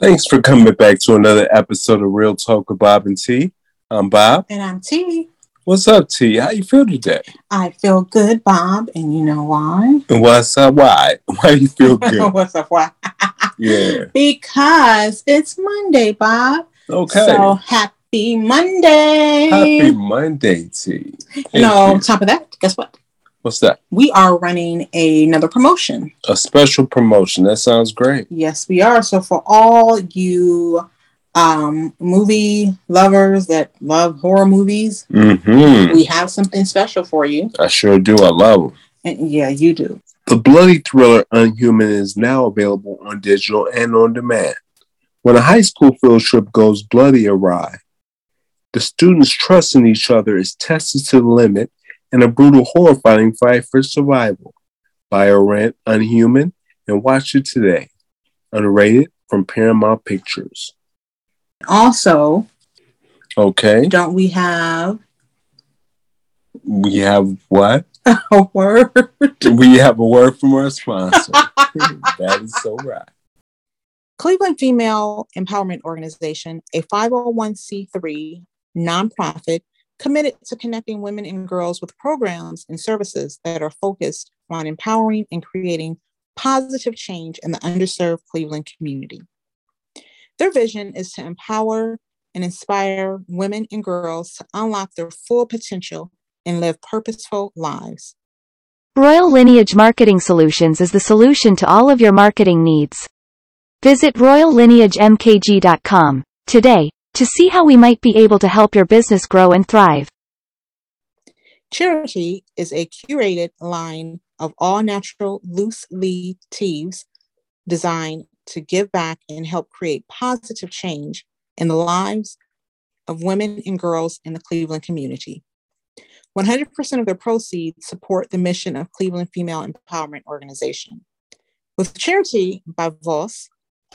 Thanks for coming back to another episode of Real Talk with Bob and Tee. I'm Bob. And I'm Tee. What's up, Tee? How you feel today? I feel good, Bob, and you know why? What's up? Why? Why do you feel good? What's up? Why? yeah. Because it's Monday, Bob. Okay. So happy Monday. Happy Monday, Tee. Thank no, you. top of that, guess what? What's that? We are running another promotion. A special promotion. That sounds great. Yes, we are. So for all you um movie lovers that love horror movies, Mm-hmm. we have something special for you. I sure do. I love them. And yeah, you do. The bloody thriller Unhuman is now available on digital and on demand. When a high school field trip goes bloody awry, the students' trust in each other is tested to the limit in a brutal, horrifying fight for survival. Buy or rent Unhuman and watch it today. Unrated from Paramount Pictures. Also, Okay, don't we have we have what? a word? We have a word from our sponsor. that is so right. Cleveland Female Empowerment Organization, a 501c3 nonprofit committed to connecting women and girls with programs and services that are focused on empowering and creating positive change in the underserved Cleveland community. Their vision is to empower and inspire women and girls to unlock their full potential and live purposeful lives. Royal Lineage Marketing Solutions is the solution to all of your marketing needs. Visit royallineagemkg.com today to see how we might be able to help your business grow and thrive. Charity is a curated line of all natural loose leaf teas designed to give back and help create positive change in the lives of women and girls in the Cleveland community. 100% of their proceeds support the mission of Cleveland Female Empowerment Organization. With Charity by Voss,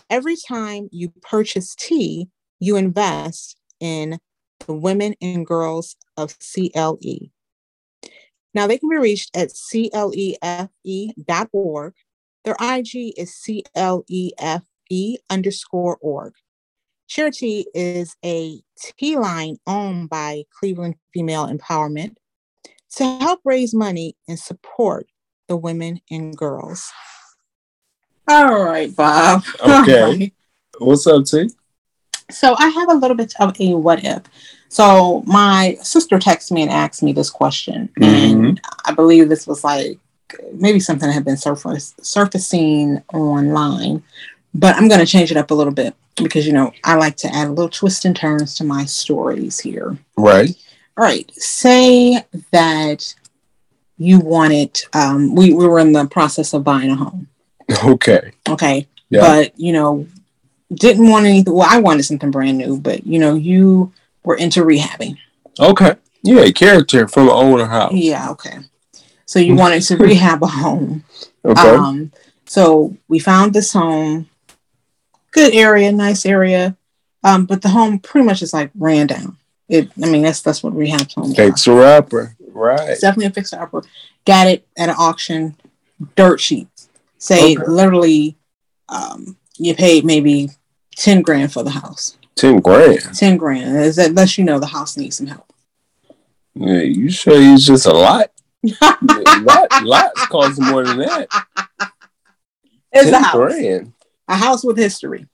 every time you purchase tea, you invest in the women and girls of CLE. Now they can be reached at clefe.org. Their IG is clefe underscore org. Charity is a tea line owned by Cleveland Female Empowerment to help raise money and support the women and girls. All right, Bob. Okay. right. What's up, Tee? So I have a little bit of a what if. So my sister texted me and asked me this question, and I believe this was like maybe something that had been surface, surfacing online, but I'm going to change it up a little bit because you know I like to add a little twist and turns to my stories here. Right. All right, say that you wanted, um, we, we were in the process of buying a home, Okay. okay, Yeah. but you know didn't want anything. Well, I wanted something brand new, but you know you were into rehabbing. Okay. Yeah, character from an older house. Yeah, okay. So you wanted to rehab a home. Okay. Um, so we found this home, good area, nice area, um, but the home pretty much is like ran down. It, I mean, that's that's what rehab homes are. Fixer upper. Right. It's definitely a fixer upper. Got it at an auction, dirt cheap. Say Okay. literally, um, you paid maybe ten grand for the house. Ten grand. Ten grand. Is that lets you know the house needs some help. Yeah, you sure it's just a lot? lot lots cost more than that. It's a house. grand. A house with history.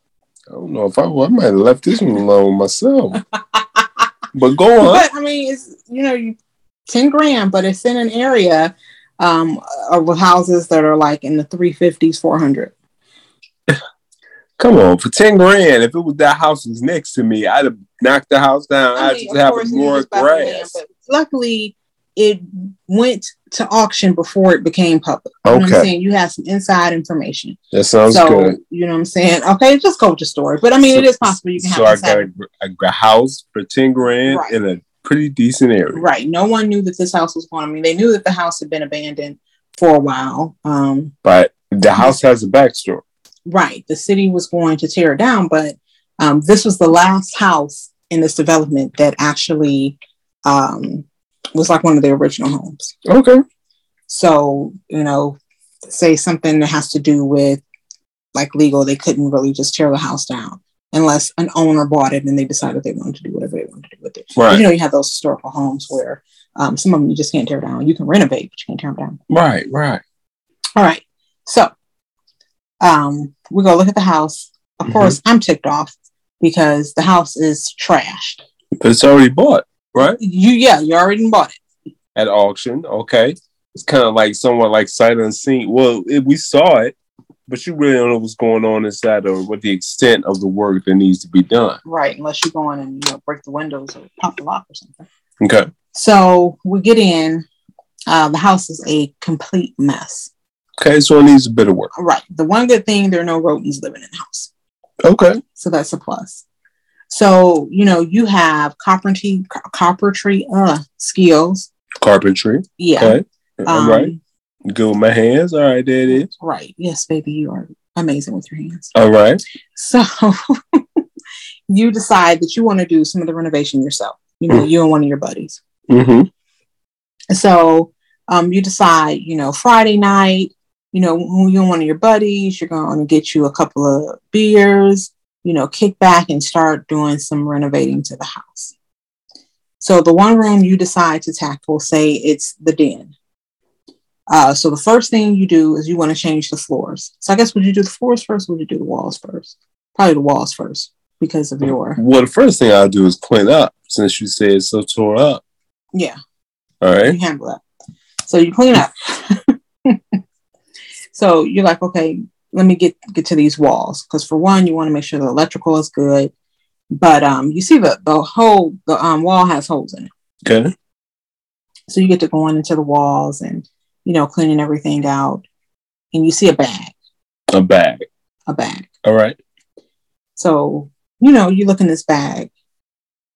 I don't know if I, I might have left this one alone myself. but go on. But I mean, it's you know, you ten grand, but it's in an area um of houses that are like in the three fifties, four hundred. Come on, for ten grand. If it was that house was next to me, I'd have knocked the house down. I I'd mean, just have more the land, grass. luckily, it went to auction before it became public. You I'm Okay, saying? You have some inside information. that sounds so, good. you know what I'm saying? Okay, just go with the story. But I mean, it So- is possible you can So have I got a, a, a house for ten grand Right. in a pretty decent area. Right. No one knew that this house was going. I mean, they knew that the house had been abandoned for a while. Um, But the house has a backstory. Right. The city was going to tear it down, but um, this was the last house in this development that actually um, was like one of the original homes. Okay. So, you know, say something that has to do with like legal. They couldn't really just tear the house down unless an owner bought it and they decided they wanted to do whatever they wanted to do with it. Right. You know, you have those historical homes where um, some of them you just can't tear down. You can renovate, but you can't tear them down. Right, right. All right. So um, we go look at the house. Of Mhm. course, I'm ticked off because the house is trashed. But it's already bought, right? You, yeah, you already bought it. At auction. Okay. It's kind of like somewhat like sight unseen. Well, it, we saw it, but you really don't know what's going on inside or what the extent of the work that needs to be done. Right. Unless you go in and you know, break the windows or pop the lock or something. Okay. So we get in. Uh, the house is a complete mess. Okay, so it needs a bit of work. Right. The one good thing there are no rodents living in the house. Okay. So that's a plus. So, you know, you have carpentry, carpentry uh, skills. Carpentry. Yeah. Okay. All Um, right. Good with my hands. All right, there it is. Right. Yes, baby, you are amazing with your hands. All right. So you decide that you want to do some of the renovation yourself, you know, you and one of your buddies. Mm-hmm. So um, you decide, you know, Friday night, you know, you and one of your buddies, you're going to get you a couple of beers, you know, kick back and start doing some renovating to the house. So the one room you decide to tackle, say it's the den. Uh, so the first thing you do is you want to change the floors. So I guess would you do the floors first? Or would you do the walls first? Probably the walls first because of your Well, the first thing I'll do is clean up since you said it's so tore up. yeah. All right. you handle that. So you clean up. So you're like, okay, let me get get to these walls because for one, you want to make sure the electrical is good. But um, you see the the whole the um wall has holes in it, Okay. so you get to going into the walls and you know cleaning everything out, and you see a bag, A bag. a bag. All right. So you know you look in this bag,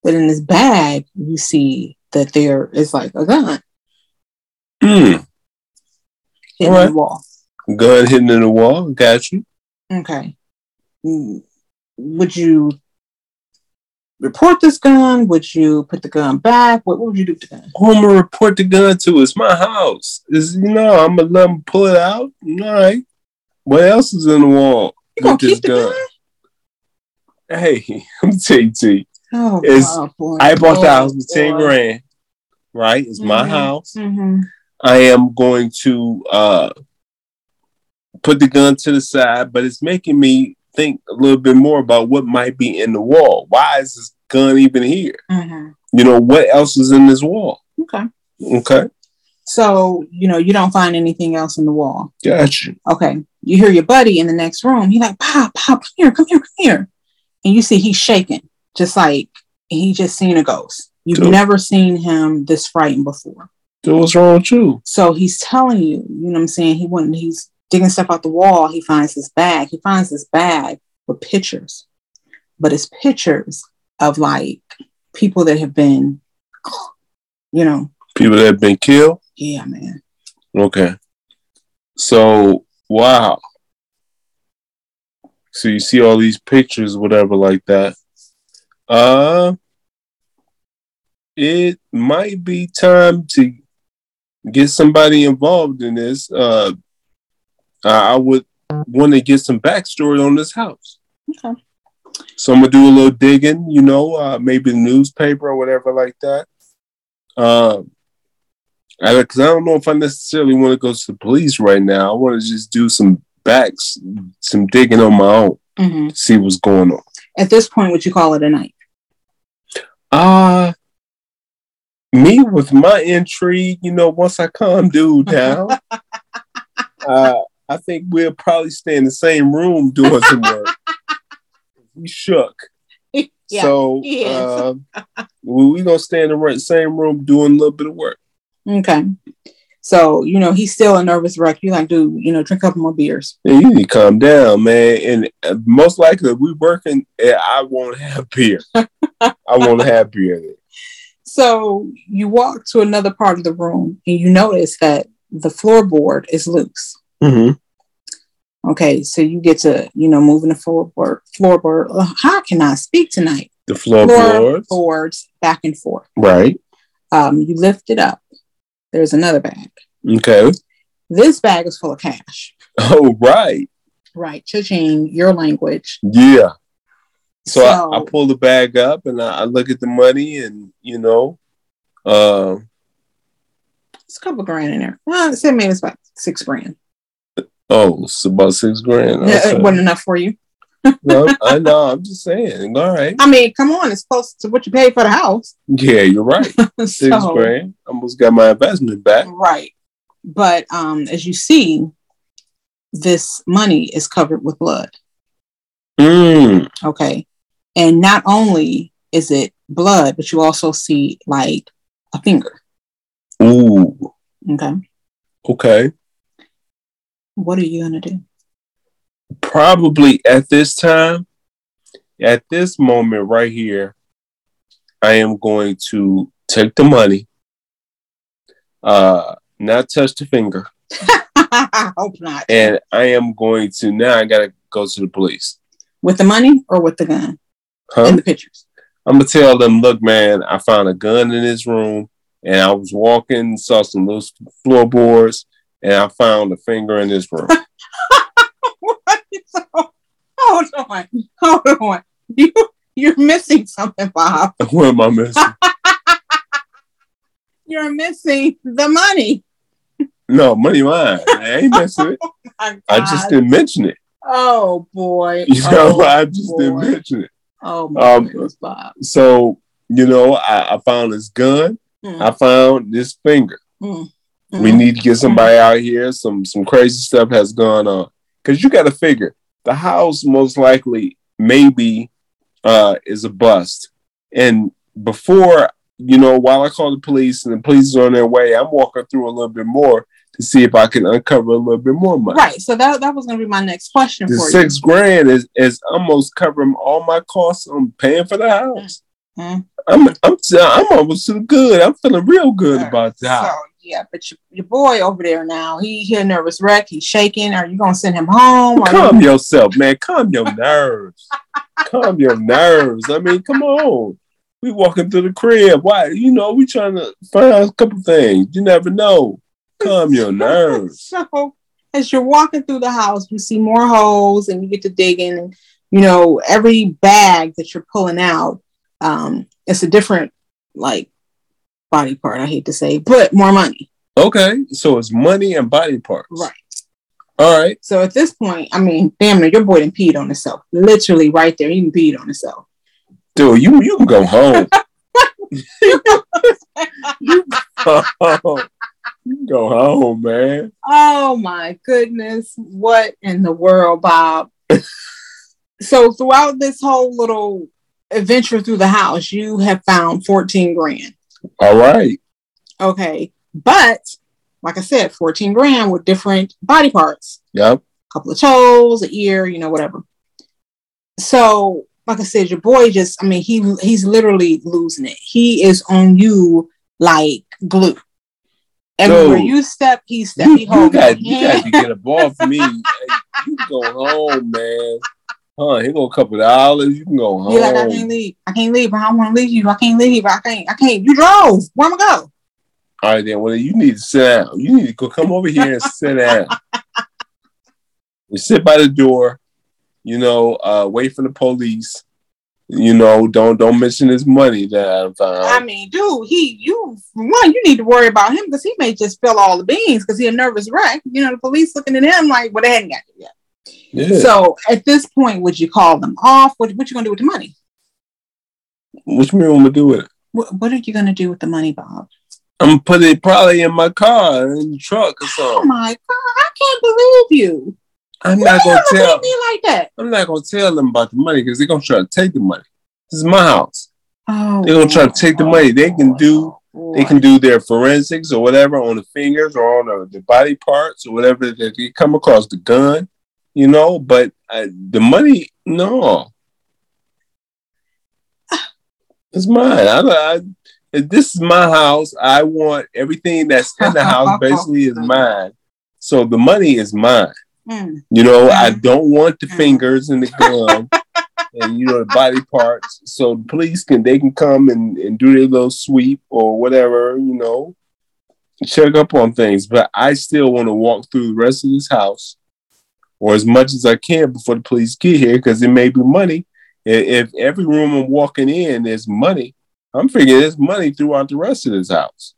but in this bag you see that there is like a gun Mm. in the wall. Gun hidden in the wall. Got you. Okay. Would you report this gun? Would you put the gun back? What, what would you do with the gun? Who I'm gonna report the gun to? It's my house. Is you know I'm gonna let them pull it out. All right. What else is in the wall? You with this keep the gun? Hey, I'm tell you, Tee. Oh, It's- God, boy. I bought the Oh, house with ten grand. Right? It's my Mhm. house. Mhm. I am going to uh put the gun to the side, but it's making me think a little bit more about what might be in the wall. Why is this gun even here? Mhm. You know, what else is in this wall? Okay. Okay. So, you know, you don't find anything else in the wall. Got you. Okay. You hear your buddy in the next room. He's like, Pop, Pop, come here, come here, come here. And you see he's shaking, just like he just seen a ghost. You've Dude. never seen him this frightened before. So what's wrong with you? So he's telling you, you know what I'm saying? He went, he's digging stuff out the wall. He finds this bag. He finds this bag with pictures, but it's pictures of like people that have been, you know, People that have been killed? yeah, man. Okay. So wow. So you see all these pictures, whatever like that. Uh it might be time to get somebody involved in this. Uh I I would want to get some backstory on this house. Okay. So I'm gonna do a little digging, you know, uh, maybe the newspaper or whatever like that. Um, because I don't know if I necessarily want to go to the police right now. I want to just do some backs, some digging on my own, hmm see what's going on. At this point, would you call it a night? Uh me with my intrigue, you know, once I calm dude down, uh, I think we'll probably stay in the same room doing some work. we shook. Yeah, so uh, we we gonna stay in the right, same room doing a little bit of work. Okay. So, you know, he's still a nervous wreck. You like, dude, you know, drink a couple more beers. Yeah, you need to calm down, man. And uh, most likely, if we working, I won't have beer. I won't have beer. So you walk to another part of the room and you notice that the floorboard is loose. Mm-hmm. Okay, so you get to, you know, moving the floorboard, floorboard. Ugh, How can I speak tonight? The floorboards, Floorboards back and forth. right? Um, you lift it up. There's another bag. Okay. This bag is full of cash. Oh, right. Right. Cha-ching, your language. Yeah. So, I, I pull the bag up and I, I look at the money and you know, uh, It's a couple grand in there. Well, say maybe it's about six grand. Oh, it's about six grand. It wasn't enough for you. no, I know. I'm just saying. All right. I mean, come on, it's close to what you paid for the house. Yeah, you're right. Six so, grand. Almost got my investment back. right. But um, as you see, this money is covered with blood. Mm. Okay. And not only is it blood, but you also see like a finger. Ooh. Okay. Okay. What are you gonna do? Probably at this time, at this moment right here, I am going to take the money, uh, not touch the finger, I hope not. and I am going to now. I gotta go to the police. With the money or with the gun Huh? in the pictures? I'm gonna tell them, look, man, I found a gun in this room, and I was walking, saw some loose floorboards, and I found a finger in this room. hold on, hold on. You you're missing something, Bob. what am I missing? You're missing the money. No, money mine. I ain't missing it. My I just didn't mention it. Oh boy. You know, oh, I just didn't mention it. Oh my Um, goodness, Bob. So, you know, I, I found this gun. Mm, I found this finger. mm, We mm. need to get somebody out here. Some some crazy stuff has gone on. Cause you gotta figure the house most likely maybe uh is a bust. And before, you know, while I call the police and the police are on their way, I'm walking through a little bit more to see if I can uncover a little bit more money. Right. So that that was gonna be my next question The six grand is is almost covering all my costs. I'm paying for the house. Mm. I'm I'm I'm almost too good. I'm feeling real good you. about the house. Yeah, but your, your boy over there now, he he a nervous wreck. He's shaking. Are you gonna send him home? Calm you, yourself, man. Calm your nerves. Calm your nerves. I mean, come on. We walking through the crib. Why? You know, we trying to find out a couple things. You never know. Calm your nerves. so as you're walking through the house, you see more holes, and you get to digging, and you know every bag that you're pulling out, um, it's a different like body part. I hate to say, but more money. Okay, so it's money and body parts. Right. All right. So at this point, I mean, damn near your boy done peed on himself. Literally right there, he done peed on himself. Dude, you you can go home. you, go home. you go home, man. Oh my goodness. What in the world, Bob? so throughout this whole little adventure through the house, you have found 14 grand. All right. Okay. But like I said, 14 grand with different body parts, Yep. a couple of toes, an ear, you know, whatever. So, like I said, your boy just, I mean, he he's literally losing it. He is on you like glue. Everywhere Dude. you step, he step. You, He you got you got to get up off me. Hey, you go home, man. Huh? Here go a couple of dollars. You can go home. You're like, I can't leave. I can't leave. I don't want to leave you. I can't leave. I can't. I can't. You drove. Where am I go? All right, then. Well, you need to sit down. You need to go come over here and sit down. You sit by the door. You know, uh, wait for the police. You know, don't don't mention his money that I found. I mean, dude, he, you, one, you need to worry about him because he may just spill all the beans because he's a nervous wreck. You know, the police looking at him like, well, they hadn't got it yet. Yeah. So at this point, would you call them off? What, what you gonna do with the money? what you mean I'm gonna do with it? What, what are you gonna do with the money, Bob? I'm gonna put it probably in my car in the truck or something. Oh something. my god, I can't believe you. I'm Why not gonna tell. me like that? I'm not gonna tell them about the money because they're gonna try to take the money. This is my house. Oh, They're gonna try to take the oh, money. They can do they can do their forensics or whatever on the fingers or on the, the body parts or whatever that they come across the gun, you know. But uh, the money, no, it's mine. I, I, this is my house. I want everything that's in the house basically is mine. So the money is mine. Mm. You know, I Mhm. don't want the Mhm. fingers and the gun and you know the body parts. So the police can they can come and, and do their little sweep or whatever, you know, check up on things. But I still want to walk through the rest of this house or as much as I can before the police get here because it may be money. If, every room I'm walking in is money, I'm figuring there's money throughout the rest of this house.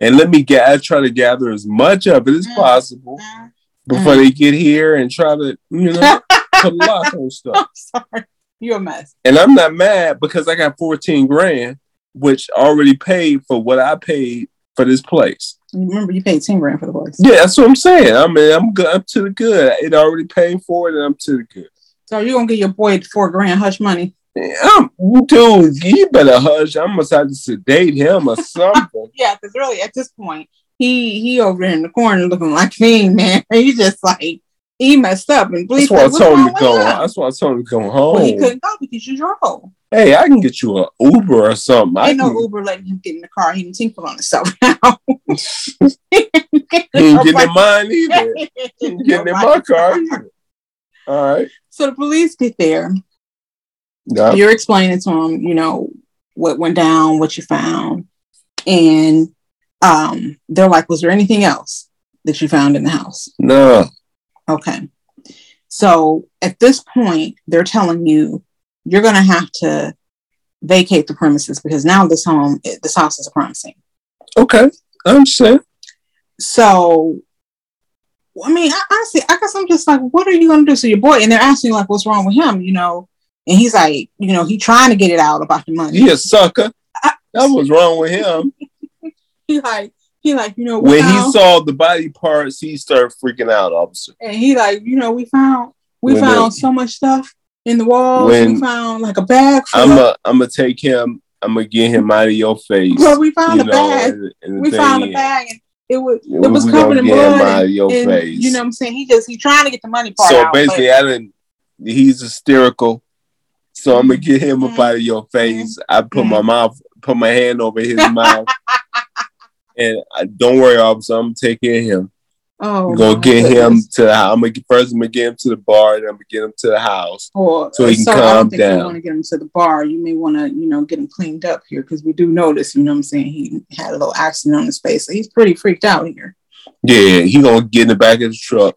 And let me get I try to gather as much of it as Mm. possible Mm. before they get here and try to, you know, put lock on stuff. I'm sorry. You're a mess. And I'm not mad because I got 14 grand, which already paid for what I paid for this place. Remember, you paid 10 grand for the place. Yeah, that's what I'm saying. I mean, I'm good up to the good. It already paid for it, and I'm to the good. So you're going to give your boy four grand hush money. I'm, dude, you better hush. I must have to sedate him or something. Yeah, because really at this point, he he over in the corner looking like fiend, man. He's just like, he messed up. And that's police why I told him to go. That's why I told him to go home. Well, he couldn't go because you drove. Hey, I can get you an Uber or something. I Ain't no Uber letting him get in the car. He didn't tinkle on himself now. he ain't getting in mine either. He ain't getting in my car either. All right. So the police get there. Yeah. You're explaining to them, you know, what went down, what you found, and um, they're like, "Was there anything else that you found in the house?" No. Okay. So at this point, they're telling you you're going to have to vacate the premises because now this home, this house is a crime scene. Okay. I understand. So, I mean, I, honestly, I guess I'm just like, what are you going to do? So your boy, and they're asking like, what's wrong with him? You know, and he's like, you know, he trying to get it out about the money. He a sucker. That was wrong with him. He like, he like, you know, When he saw the body parts, he started freaking out, officer. and he like, you know, we found, we When found the- so much stuff in the walls. we found like a bag I'm a, I'm gonna take him. I'm gonna get him out of your face. Well, we found a know, bag. and- and we found a bag and it was we- it was we covered in blood. out of your and, face. You know what I'm saying? He just he's trying to get the money part so out. basically, I didn't. He's hysterical. So I'm gonna mm-hmm. get him up Mhm. out of your face. I put my mm-hmm. mouth, put my hand over his mouth, and I, don't worry, officer. I'm gonna take care of him. Oh, I'm gonna get him to. The, I'm gonna first. I'm gonna get him to the bar, then I'm gonna get him to the house. Or, so he can I calm don't think down. you want to get him to the bar. You may want to, you know, get him cleaned up here because we do notice, you know what I'm saying? He had a little accident on his face. So he's pretty freaked out here. Yeah, he gonna get in the back of the truck.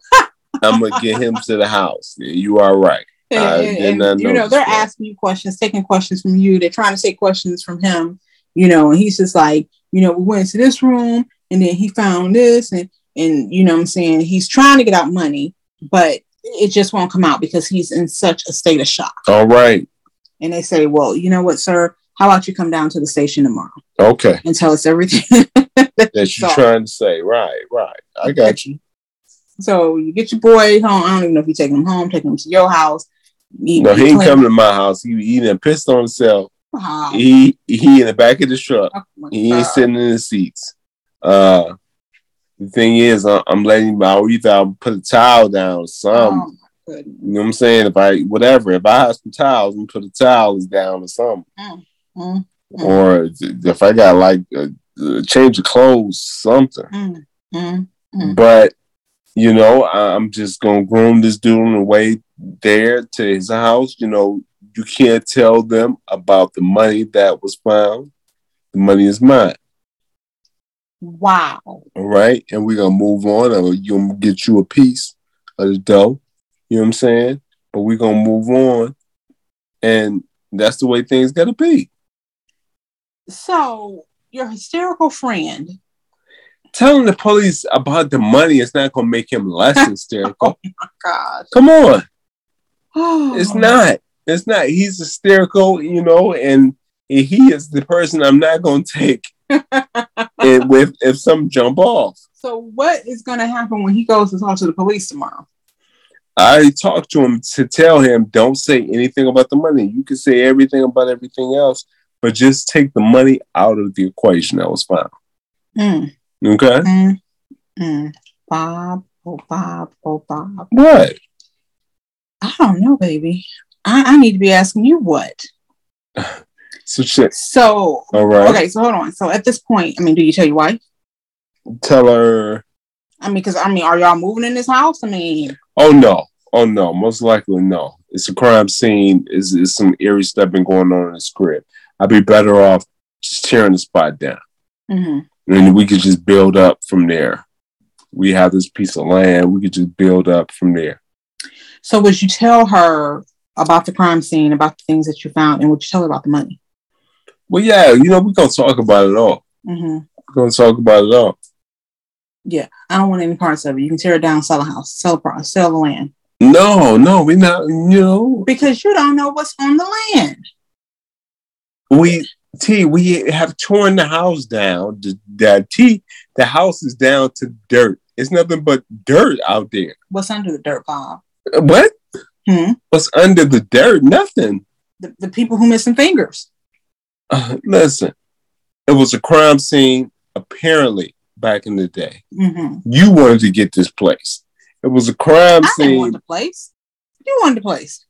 I'm gonna get him to the house. Yeah, you are right. I And, and, you know, they're that. asking you questions, taking questions from you. They're trying to take questions from him, you know, and he's just like, you know, we went into this room and then he found this and and you know what I'm saying? He's trying to get out money, but it just won't come out because he's in such a state of shock. All right. And they say, Well, you know what, sir? How about you come down to the station tomorrow Okay. and tell us everything? That you're trying to say. Right. Right. I got you. so you get your boy home. I don't even know if you're taking him home, taking him to your house. You- No, he ain't coming to my house. He, he done pissed on himself. Wow. He he in the back of the truck. Oh He ain't sitting in the seats. Uh, the thing is, I- I'm letting out. Either I'll put a towel down or something. Oh. You know what I'm saying? If I whatever, if I have some towels, I'm put the towels down or something. Mm, mm, Or if I got like a, a change of clothes, something. mm, mm. Mm. But you know, I'm just gonna groom this dude on the way there to his house. You know, you can't tell them about the money that was found. The money is mine. Wow. All right. And we're gonna move on. Or you gonna get you a piece of the dough. You know what I'm saying? But we're gonna move on. And that's the way things gotta be. So your hysterical friend. Telling the police about the money is not gonna make him less hysterical. oh my God. Come on. Oh, It's not. It's not. He's hysterical, you know, and he is the person I'm not gonna take and with if some jump off. So what is going to happen when he goes to talk to the police tomorrow? I talked to him to tell him don't say anything about the money. You can say everything about everything else, but just take the money out of the equation that was found. Mm, Okay? mm, mm. Bob, oh Bob, oh Bob. What? I don't know, baby. I, I need to be asking you what. So shit. So All right. okay, so hold on. So at this point, I mean, do you tell your wife? Tell her. I mean, because I mean, are y'all moving in this house? I mean, Oh no. Oh no. Most likely no. It's a crime scene. Is is some eerie stuff been going on in the script. I'd be better off just tearing the spot down. mhm. and we could just build up from there. We have this piece of land. We could just build up from there. So would you tell her about the crime scene, about the things that you found, and would you tell her about the money? Well, yeah, you know, we're gonna talk about it all. Mm-hmm. We're gonna talk about it all. Yeah, I don't want any parts of it. You can tear it down, sell a house, sell a pro- sell the land, No, no, we're not. You know, because you don't know what's on the land. we Tee, we have torn the house down. The, the Tee, the house is down to dirt. It's nothing but dirt out there. What's under the dirt, Bob? What? Hmm? What's under the dirt? Nothing. The, the people who missing fingers. Uh, listen, it was a crime scene. Apparently, back in the day, Mm-hmm. you wanted to get this place. It was a crime I didn't want the place. You wanted the place.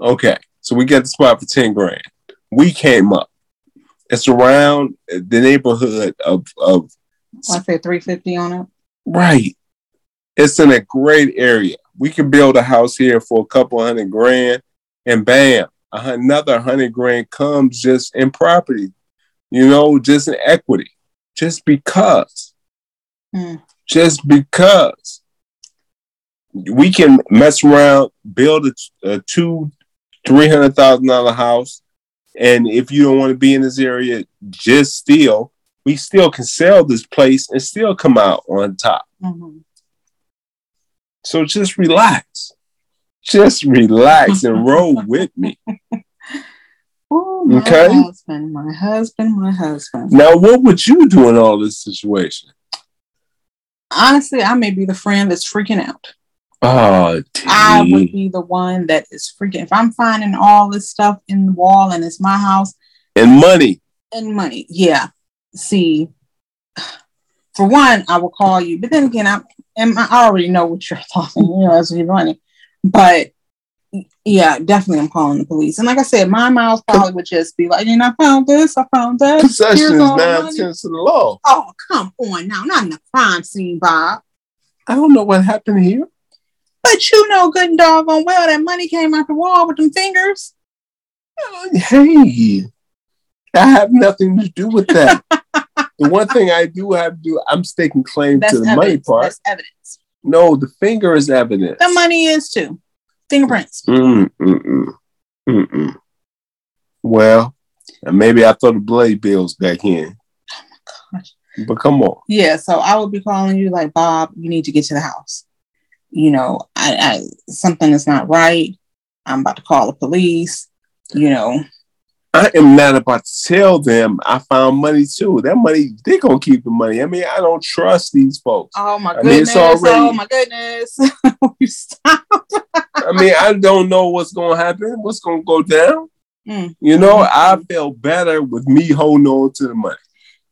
Okay, so we got the spot for ten grand. We came up. It's around the neighborhood of of I said three fifty on it. right. It's in a great area. We could build a house here for a couple hundred grand, and bam, another hundred grand comes just in property. You know, just in equity, just because. Hmm. Just because we can mess around, build a, a two, three hundred thousand dollar house, and if you don't want to be in this area, just steal. We still can sell this place and still come out on top. Mm-hmm. So just relax, just relax and roll with me. Oh, my Okay. husband, my husband, my husband. Now, what would you do in all this situation? Honestly, I may be the friend that's freaking out. Oh, I would be the one that is freaking. If I'm finding all this stuff in the wall and it's my house and money. and money, yeah. See, for one, I will call you, but then again, I'm, and I already know what you're talking. You know, as you're running, but yeah, definitely, I'm calling the police. And like I said, my mouth probably would just be like, "And I found this, I found that." Possession is all the nine tenths of the law. Oh, come on now, not in the crime scene, Bob. I don't know what happened here. But you know good and doggone well that money came out the wall with them fingers. Hey, I have nothing to do with that. the one thing I do have to do, I'm staking claim That's to the money part. That's evidence. No, the finger is evidence. The money is too. Fingerprints. Mm, mm, mm, mm, mm. Well, maybe I throw the blade bills back in. Oh my gosh. But come on. Yeah, so I would be calling you like, Bob, you need to get to the house. You know, I, I something is not right. I'm about to call the police. You know, I am not about to tell them I found money too. That money, they're gonna keep the money. I mean, I don't trust these folks. oh my I mean, goodness, it's already- oh my goodness. you stop. I mean, I don't know what's gonna happen, what's gonna go down. Mm. You know, I feel better with me holding on to the money.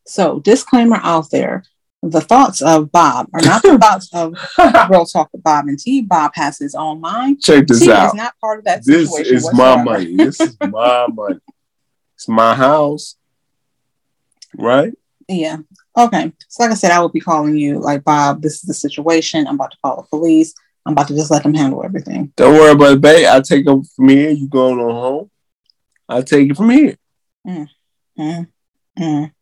So, disclaimer out there: the thoughts of Bob are not the thoughts of Real Talk with Bob and Tee. Bob has his own mind. Check this Tee out. is not part of that This is my money. This is my money. It's my house. Right? Yeah. Okay. So, like I said, I would be calling you like, Bob, this is the situation. I'm about to call the police. I'm about to just let them handle everything. Don't worry about it, babe. I'll take it from here. You going on home. I'll take it from here. Mm, mm.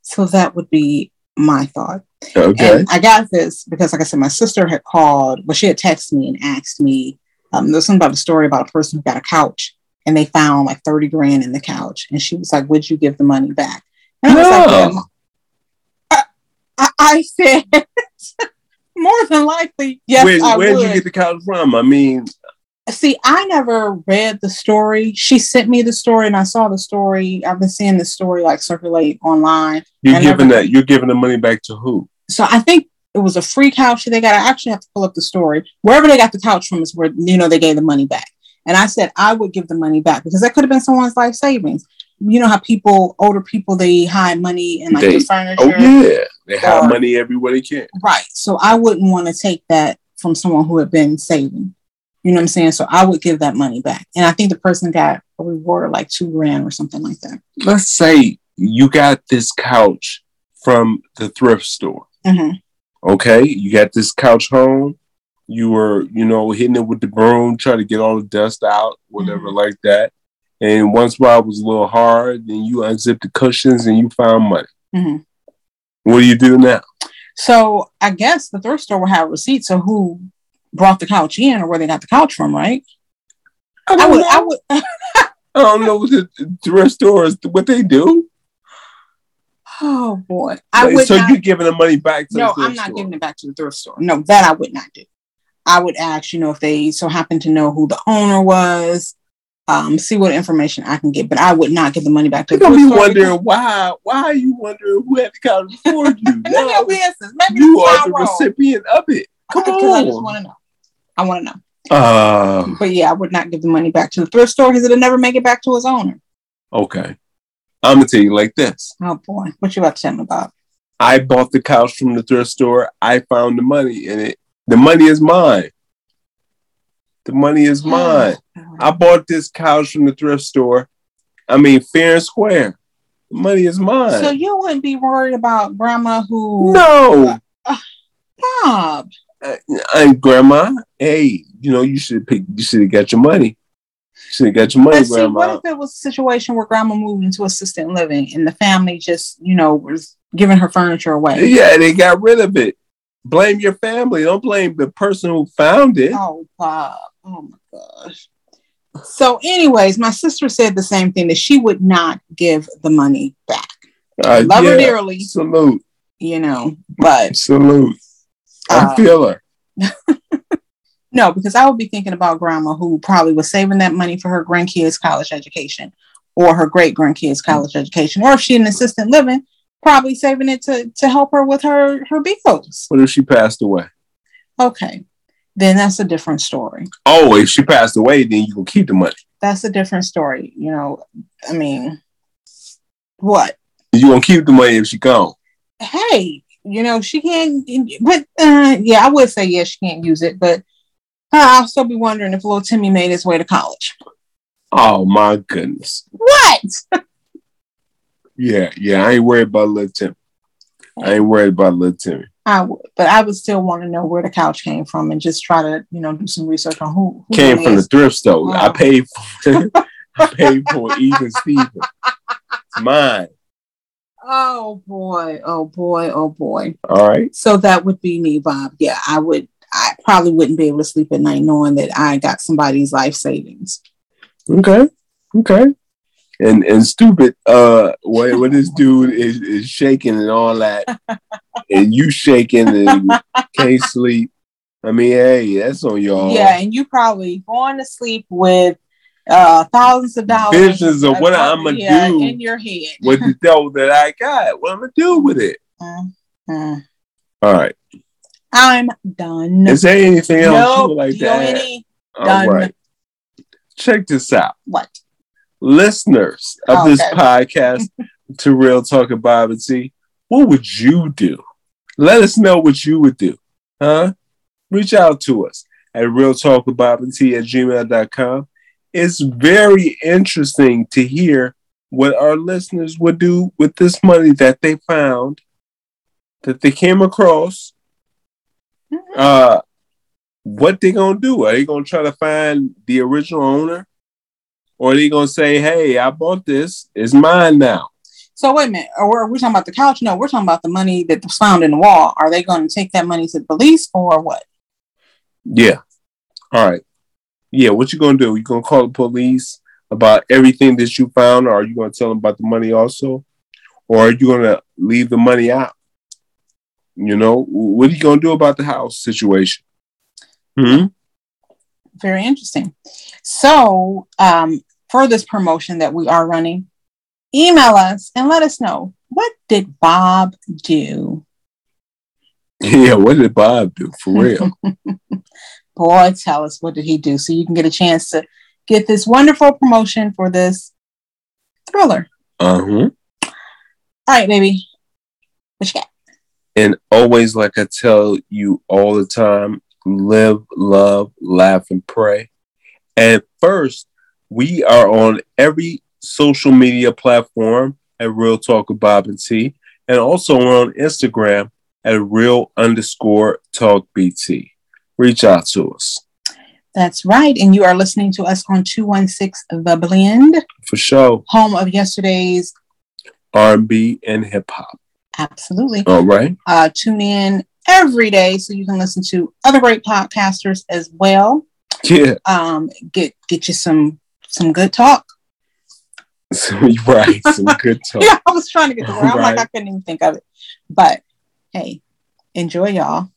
So that would be my thought. Okay. And I got this because, like I said, my sister had called, well, she had texted me and asked me, um, there's something about a story about a person who got a couch and they found like 30 grand in the couch. And she was like, Would you give the money back? And I was like, "Yeah, I, I, I said, More than likely, yes, Where, where'd would. you get the couch from? I mean, See, I never read the story. She sent me the story and I saw the story. I've been seeing the story like circulate online. you're giving never- that you're giving the money back to who? so I think it was a free couch that they got. I actually have to pull up the story. Wherever they got the couch from is where you know they gave the money back. And I said I would give the money back because that could have been someone's life savings. You know how people, older people, they hide money in like They- the furniture. Oh yeah. They have Or- money everywhere they can. Right. So I wouldn't want to take that from someone who had been saving. You know what I'm saying? So I would give that money back. And I think the person got a reward of like two grand or something like that. Let's say you got this couch from the thrift store. Mhm. Okay, you got this couch home. You were, you know, hitting it with the broom, trying to get all the dust out, whatever, Mhm. like that. And once while it was a little hard, then you unzipped the cushions and you found money. Mhm. What do you do now? So I guess the thrift store will have receipts of who brought the couch in or where they got the couch from, right? I I don't would, know. I would. I don't know what the thrift stores what they do. Oh boy, I Like, would. so not, you giving the money back to no, the thrift I'm not store. giving it back to the thrift store. No, that I would not do. I would ask, you know, if they so happen to know who the owner was, um, see what information I can get, but I would not give the money back to You're the gonna be wondering why. Why are you wondering who had the couch before you? because- None of your business. Maybe you are the recipient of it. Come Because I just want to know. I want to know. Uh, But yeah, I would not give the money back to the thrift store because it'll never make it back to its owner. okay. I'm gonna tell you like this. Oh boy, what you about to tell me about? I bought the couch from the thrift store. I found the money in it. The money is mine. The money is mine. I bought this couch from the thrift store. I mean, fair and square. The money is mine. So you wouldn't be worried about grandma who no, uh, Bob. Uh, and grandma. Hey, you know you should pick. You should have got your money. Should have got your money, But see, what if it was a situation where grandma moved into assisted living and the family just, you know, was giving her furniture away? Yeah, they got rid of it. Blame your family. Don't blame the person who found it. Oh, Bob. Oh my gosh. So, anyways, my sister said the same thing that she would not give the money back. Uh, Love her dearly, Salute, you know, but salute. I Uh, feel her. no, because I would be thinking about grandma who probably was saving that money for her grandkids' college education or her great grandkids' college education, or if she an assistant living, probably saving it to, to help her with her, her bills. What if she passed away? Okay. Then that's a different story. Oh, if she passed away, then you can keep the money. That's a different story. You know, I mean, what? You gonna keep the money if she gone. Hey, you know, she can't, but uh, yeah, I would say, yes, she can't use it, but uh, I'll still be wondering if little Timmy made his way to college. Oh my goodness. What? Yeah, yeah. I ain't worried about little Timmy. I ain't worried about little Timmy. I would, but I would still want to know where the couch came from and just try to, you know, do some research on who, who Came from the thrift store. Wow. I paid for I paid for even Steven. It's mine. Oh boy, oh boy, oh boy. All right. So that would be me, Bob. Yeah, I would. I probably wouldn't be able to sleep at night knowing that I got somebody's life savings. Okay. Okay. And and stupid, uh what what this dude is, is shaking and all that, and you shaking and can't sleep. I mean, hey, that's on y'all. Yeah, and you probably going to sleep with uh thousands of dollars Visions of what I'ma yeah, do. in your head. With the dough that I got. What I'm gonna do with it? Mm, mm. All right. I'm done. Is there anything else Nope. would like Do to you know add? any? Done. right. Check this out. What? Listeners of this Okay. podcast to Real Talk and Bob and Tee, what would you do? Let us know what you would do. Huh? Reach out to us at Real Talk with Bob and Tee at gmail.com. It's very interesting to hear what our listeners would do with this money that they found, that they came across. Uh, what they gonna do? Are they gonna try to find the original owner, or are they gonna say, "Hey, I bought this; it's mine now"? So wait a minute. Or we're talking about the couch? No, we're talking about the money that was found in the wall. Are they going to take that money to the police or what? Yeah. All right. Yeah. What you gonna do? You gonna call the police about everything that you found, or are you gonna tell them about the money also, or are you gonna leave the money out? You know, what are you gonna do about the house situation? Hmm. Very interesting. So, um, for this promotion that we are running, email us and let us know what did Bob do? Yeah. What did Bob do for real? Boy, tell us what did he do so you can get a chance to get this wonderful promotion for this thriller. uh huh. All right, baby. What you got? And always, like I tell you all the time, live, love, laugh, and pray. And first, we are on every social media platform at Real Talk with Bob and Tee, and also on Instagram at real underscore talk BT. Reach out to us That's right. And you are listening to us on 216 The Blend, for sure. home of yesterday's. R&B and hip hop. Absolutely. All right. Uh, tune in every day so you can listen to other great podcasters as well. Yeah. Um, get get you some some good talk. right. Some good talk. Yeah, I was trying to get the word. I'm like, I couldn't even think of it. But hey, enjoy y'all.